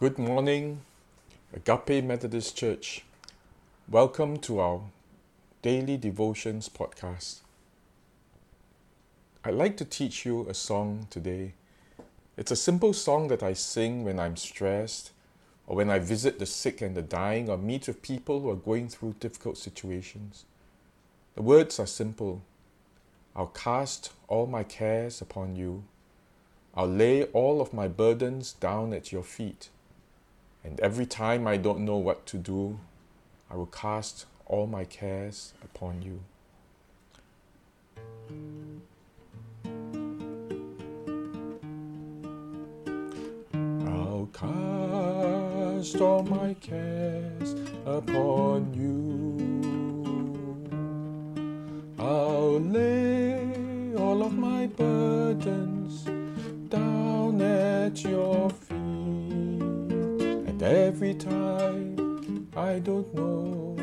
Good morning, Agape Methodist Church. Welcome to our daily devotions podcast. I'd like to teach you a song today. It's a simple song that I sing when I'm stressed, or when I visit the sick and the dying, or meet with people who are going through difficult situations. The words are simple I'll cast all my cares upon you. I'll lay all of my burdens down at your feet. And every time I don't know what to do, I will cast all my cares upon you. I'll cast all my cares upon you. I'll lay all of my burdens down at your feet. Every time I don't know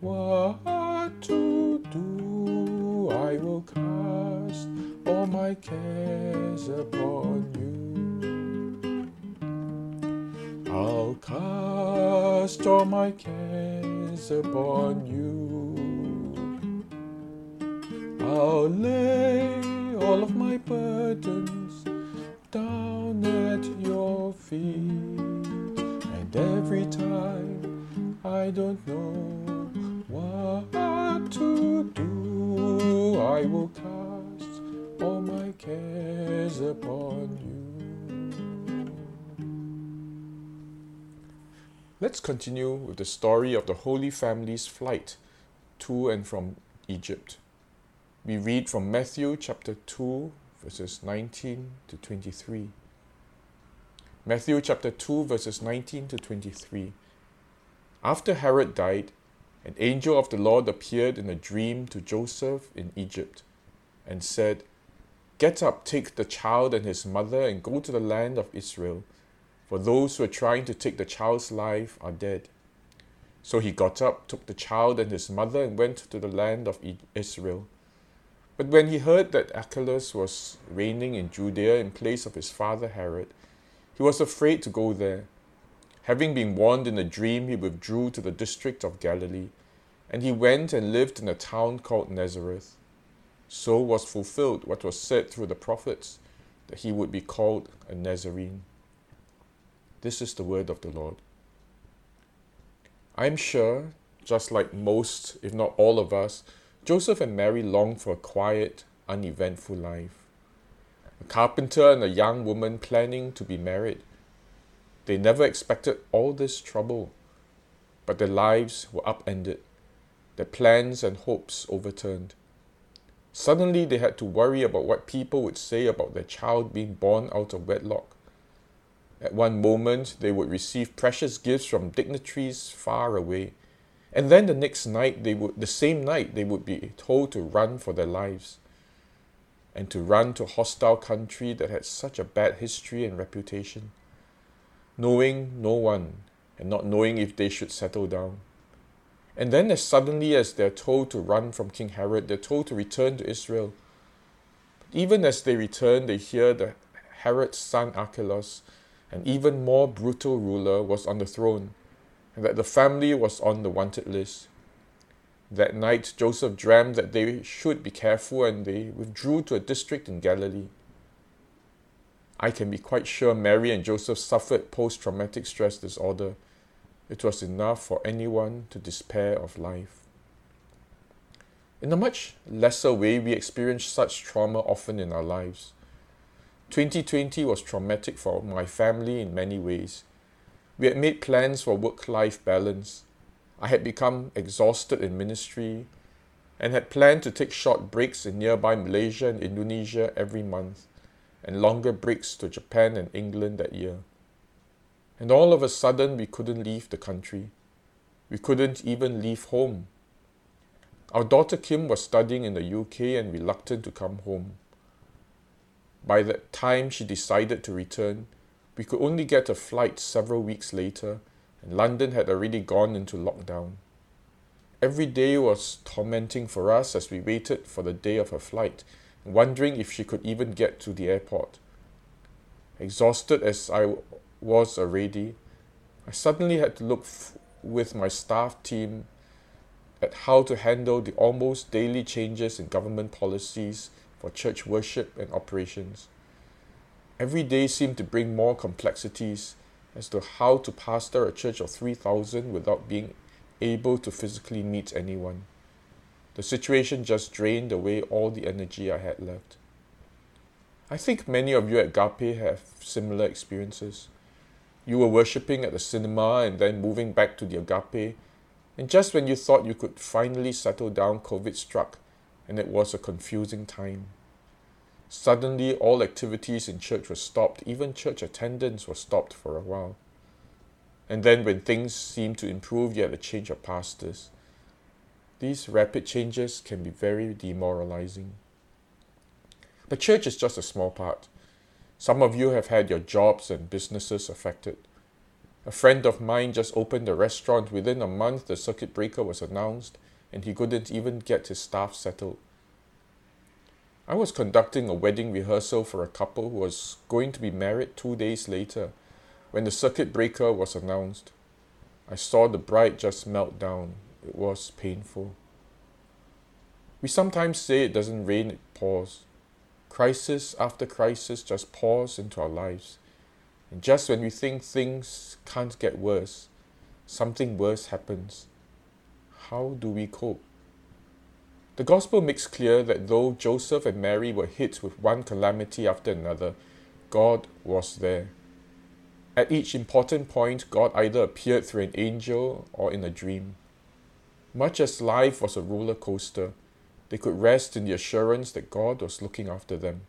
what to do, I will cast all my cares upon you. I'll cast all my cares upon you. I'll lay all of my burdens down at your feet. Every time I don't know what to do, I will cast all my cares upon you. Let's continue with the story of the Holy Family's flight to and from Egypt. We read from Matthew chapter 2, verses 19 to 23. Matthew chapter 2, verses 19 to 23. After Herod died, an angel of the Lord appeared in a dream to Joseph in Egypt and said, Get up, take the child and his mother, and go to the land of Israel, for those who are trying to take the child's life are dead. So he got up, took the child and his mother, and went to the land of Israel. But when he heard that Archelaus was reigning in Judea in place of his father Herod, he was afraid to go there. Having been warned in a dream, he withdrew to the district of Galilee, and he went and lived in a town called Nazareth. So was fulfilled what was said through the prophets, that he would be called a Nazarene. This is the word of the Lord. I am sure, just like most, if not all of us, Joseph and Mary longed for a quiet, uneventful life. Carpenter and a young woman planning to be married. They never expected all this trouble, but their lives were upended, their plans and hopes overturned. Suddenly, they had to worry about what people would say about their child being born out of wedlock. At one moment, they would receive precious gifts from dignitaries far away, and then the next night, they would, the same night, they would be told to run for their lives and to run to a hostile country that had such a bad history and reputation, knowing no one and not knowing if they should settle down. And then, as suddenly as they're told to run from King Herod, they're told to return to Israel. But even as they return, they hear that Herod's son Archelaus, an even more brutal ruler, was on the throne, and that the family was on the wanted list. That night, Joseph dreamed that they should be careful and they withdrew to a district in Galilee. I can be quite sure Mary and Joseph suffered post traumatic stress disorder. It was enough for anyone to despair of life. In a much lesser way, we experience such trauma often in our lives. 2020 was traumatic for my family in many ways. We had made plans for work life balance. I had become exhausted in ministry and had planned to take short breaks in nearby Malaysia and Indonesia every month and longer breaks to Japan and England that year. And all of a sudden, we couldn't leave the country. We couldn't even leave home. Our daughter Kim was studying in the UK and reluctant to come home. By the time she decided to return, we could only get a flight several weeks later, and London had already gone into lockdown. Every day was tormenting for us as we waited for the day of her flight, wondering if she could even get to the airport. Exhausted as I was already, I suddenly had to look f- with my staff team at how to handle the almost daily changes in government policies for church worship and operations. Every day seemed to bring more complexities as to how to pastor a church of 3,000 without being able to physically meet anyone. The situation just drained away all the energy I had left. I think many of you at Agape have similar experiences. You were worshipping at the cinema and then moving back to the Agape, and just when you thought you could finally settle down, COVID struck, and it was a confusing time. Suddenly, all activities in church were stopped, even church attendance was stopped for a while. And then, when things seemed to improve, you had a change of pastors. These rapid changes can be very demoralizing. But church is just a small part. Some of you have had your jobs and businesses affected. A friend of mine just opened a restaurant. Within a month, the circuit breaker was announced, and he couldn't even get his staff settled. I was conducting a wedding rehearsal for a couple who was going to be married two days later when the circuit breaker was announced. I saw the bride just melt down. It was painful. We sometimes say it doesn't rain, it pours. Crisis after crisis just pours into our lives. And just when we think things can't get worse, something worse happens. How do we cope? The Gospel makes clear that though Joseph and Mary were hit with one calamity after another, God was there. At each important point, God either appeared through an angel or in a dream. Much as life was a roller coaster, they could rest in the assurance that God was looking after them.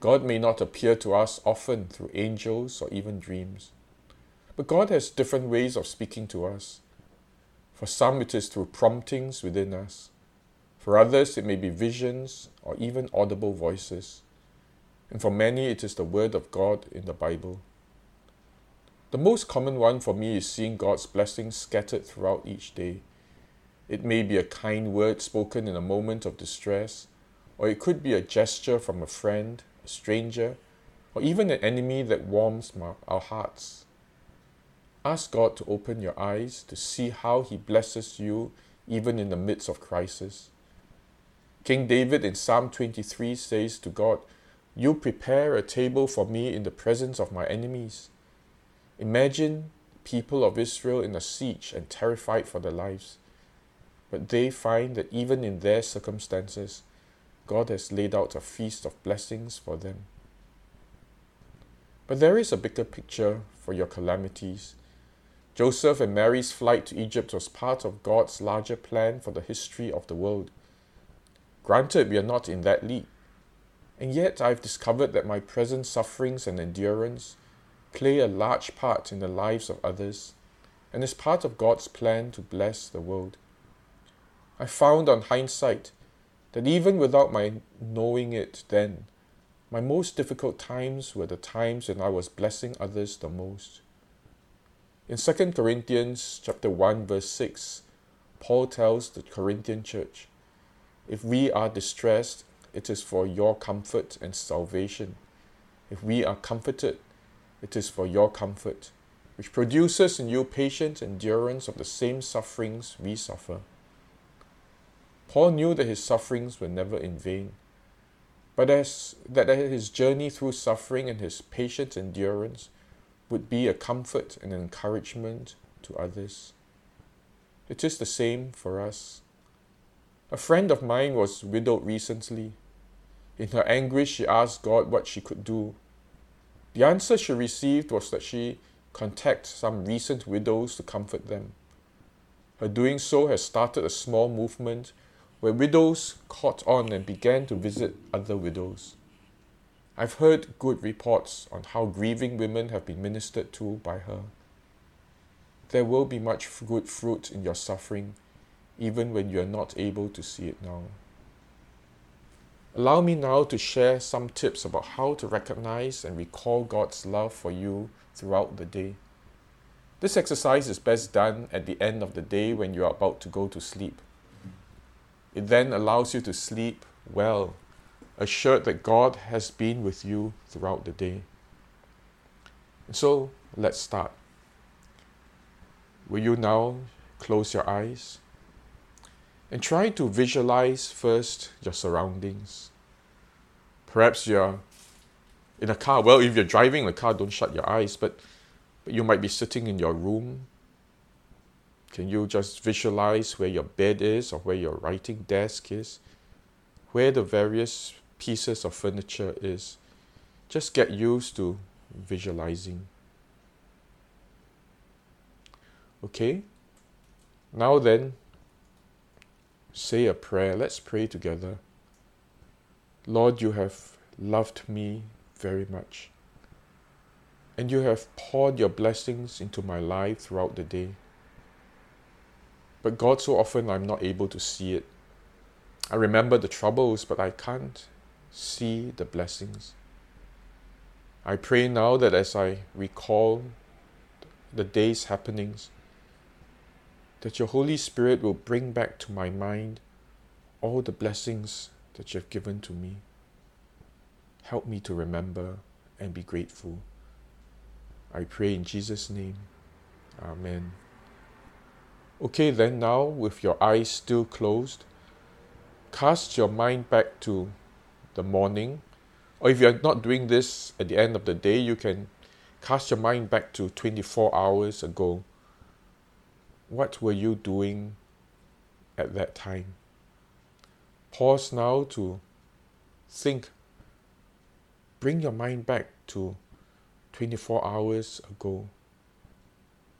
God may not appear to us often through angels or even dreams, but God has different ways of speaking to us. For some, it is through promptings within us. For others, it may be visions or even audible voices. And for many, it is the Word of God in the Bible. The most common one for me is seeing God's blessings scattered throughout each day. It may be a kind word spoken in a moment of distress, or it could be a gesture from a friend, a stranger, or even an enemy that warms our hearts. Ask God to open your eyes to see how He blesses you even in the midst of crisis. King David in Psalm 23 says to God, You prepare a table for me in the presence of my enemies. Imagine people of Israel in a siege and terrified for their lives. But they find that even in their circumstances, God has laid out a feast of blessings for them. But there is a bigger picture for your calamities. Joseph and Mary's flight to Egypt was part of God's larger plan for the history of the world. Granted, we are not in that league. And yet, I've discovered that my present sufferings and endurance play a large part in the lives of others and is part of God's plan to bless the world. I found on hindsight that even without my knowing it then, my most difficult times were the times when I was blessing others the most. In 2 Corinthians chapter 1 verse 6, Paul tells the Corinthian church, if we are distressed, it is for your comfort and salvation. If we are comforted, it is for your comfort, which produces in you patient endurance of the same sufferings we suffer. Paul knew that his sufferings were never in vain, but as that his journey through suffering and his patient endurance would be a comfort and encouragement to others. It is the same for us. A friend of mine was widowed recently. In her anguish, she asked God what she could do. The answer she received was that she contact some recent widows to comfort them. Her doing so has started a small movement where widows caught on and began to visit other widows. I've heard good reports on how grieving women have been ministered to by her. There will be much good fruit in your suffering even when you are not able to see it now. Allow me now to share some tips about how to recognize and recall God's love for you throughout the day. This exercise is best done at the end of the day when you are about to go to sleep. It then allows you to sleep well, assured that God has been with you throughout the day. So, let's start. will you now close your eyes and try to visualize first your surroundings? Perhaps you're in a car. Well, if you're driving a car, don't shut your eyes, but, but you might be sitting in your room. Can you just visualize where your bed is or where your writing desk is? Where the various pieces of furniture is? Just get used to visualizing. Okay? Now then, say a prayer. Let's pray together. Lord, you have loved me very much. And you have poured your blessings into my life throughout the day. But God, so often I'm not able to see it. I remember the troubles, but I can't see the blessings. I pray now that as I recall the day's happenings, that your Holy Spirit will bring back to my mind all the blessings that you have given to me. Help me to remember and be grateful. I pray in Jesus' name. Amen. Okay, then, now with your eyes still closed, cast your mind back to the morning. Or if you're not doing this at the end of the day, you can cast your mind back to 24 hours ago. What were you doing at that time? Pause now to think Bring your mind back to 24 hours ago.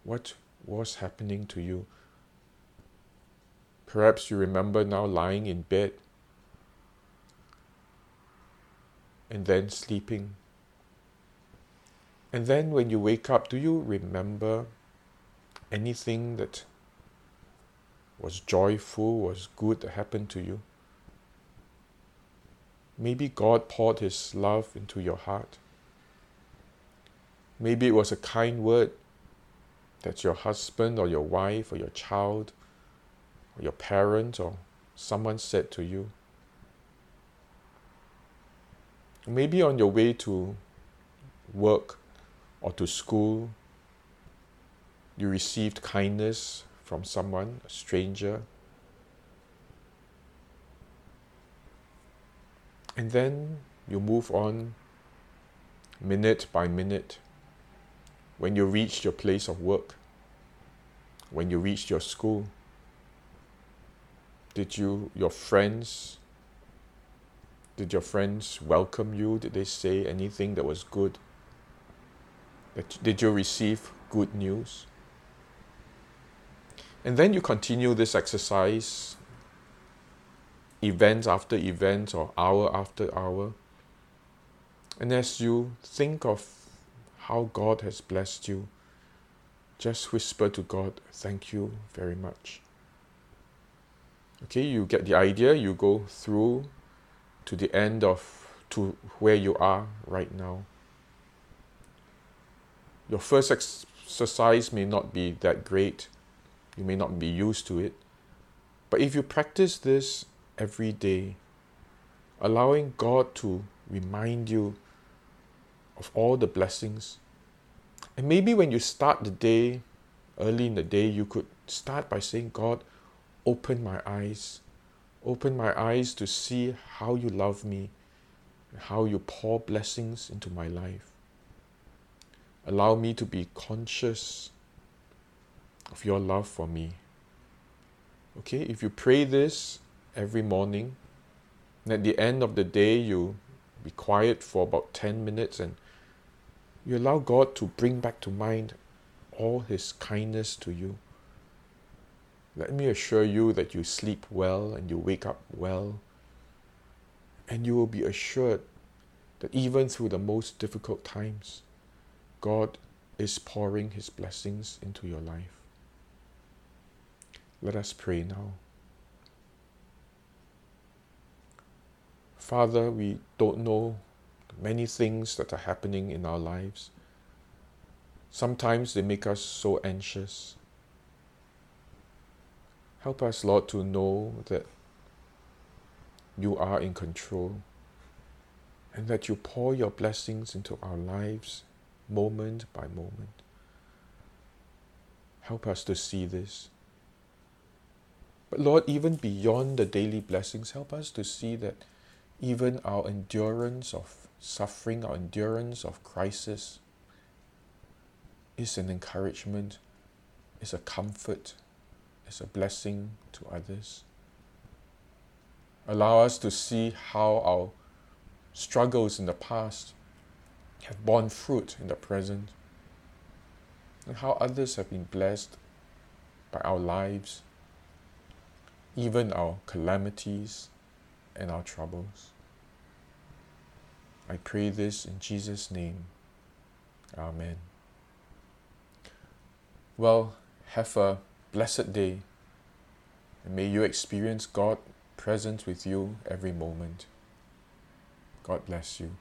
What was happening to you? Perhaps you remember now lying in bed and then sleeping. And then when you wake up, do you remember anything that was joyful, was good that happened to you? Maybe God poured His love into your heart. Maybe it was a kind word that your husband or your wife or your child or your parent or someone said to you. Maybe on your way to work or to school, you received kindness from someone, a stranger, And then you move on minute by minute. When you reach your place of work, when you reached your school, did you, your friends, did your friends welcome you? Did they say anything that was good? Did you receive good news? And then you continue this exercise events after events or hour after hour. And as you think of how God has blessed you, just whisper to God, Thank you very much. Okay, you get the idea, you go through to the end of to where you are right now. Your first exercise may not be that great, you may not be used to it, but if you practice this every day, allowing God to remind you of all the blessings. And maybe when you start the day, early in the day, you could start by saying, God, open my eyes. Open my eyes to see how you love me how you pour blessings into my life. Allow me to be conscious of your love for me. Okay, if you pray this every morning. And at the end of the day, you be quiet for about 10 minutes and you allow God to bring back to mind all His kindness to you. Let me assure you that you sleep well and you wake up well. And you will be assured that even through the most difficult times, God is pouring His blessings into your life. Let us pray now. Father, we don't know many things that are happening in our lives. Sometimes they make us so anxious. Help us, Lord, to know that you are in control and that you pour your blessings into our lives moment by moment. Help us to see this. But Lord, even beyond the daily blessings, help us to see that even our endurance of suffering, our endurance of crisis is an encouragement, is a comfort, is a blessing to others. Allow us to see how our struggles in the past have borne fruit in the present, and how others have been blessed by our lives, even our calamities and our troubles. I pray this in Jesus' name. Amen. Well, have a blessed day, and may you experience God present with you every moment. God bless you.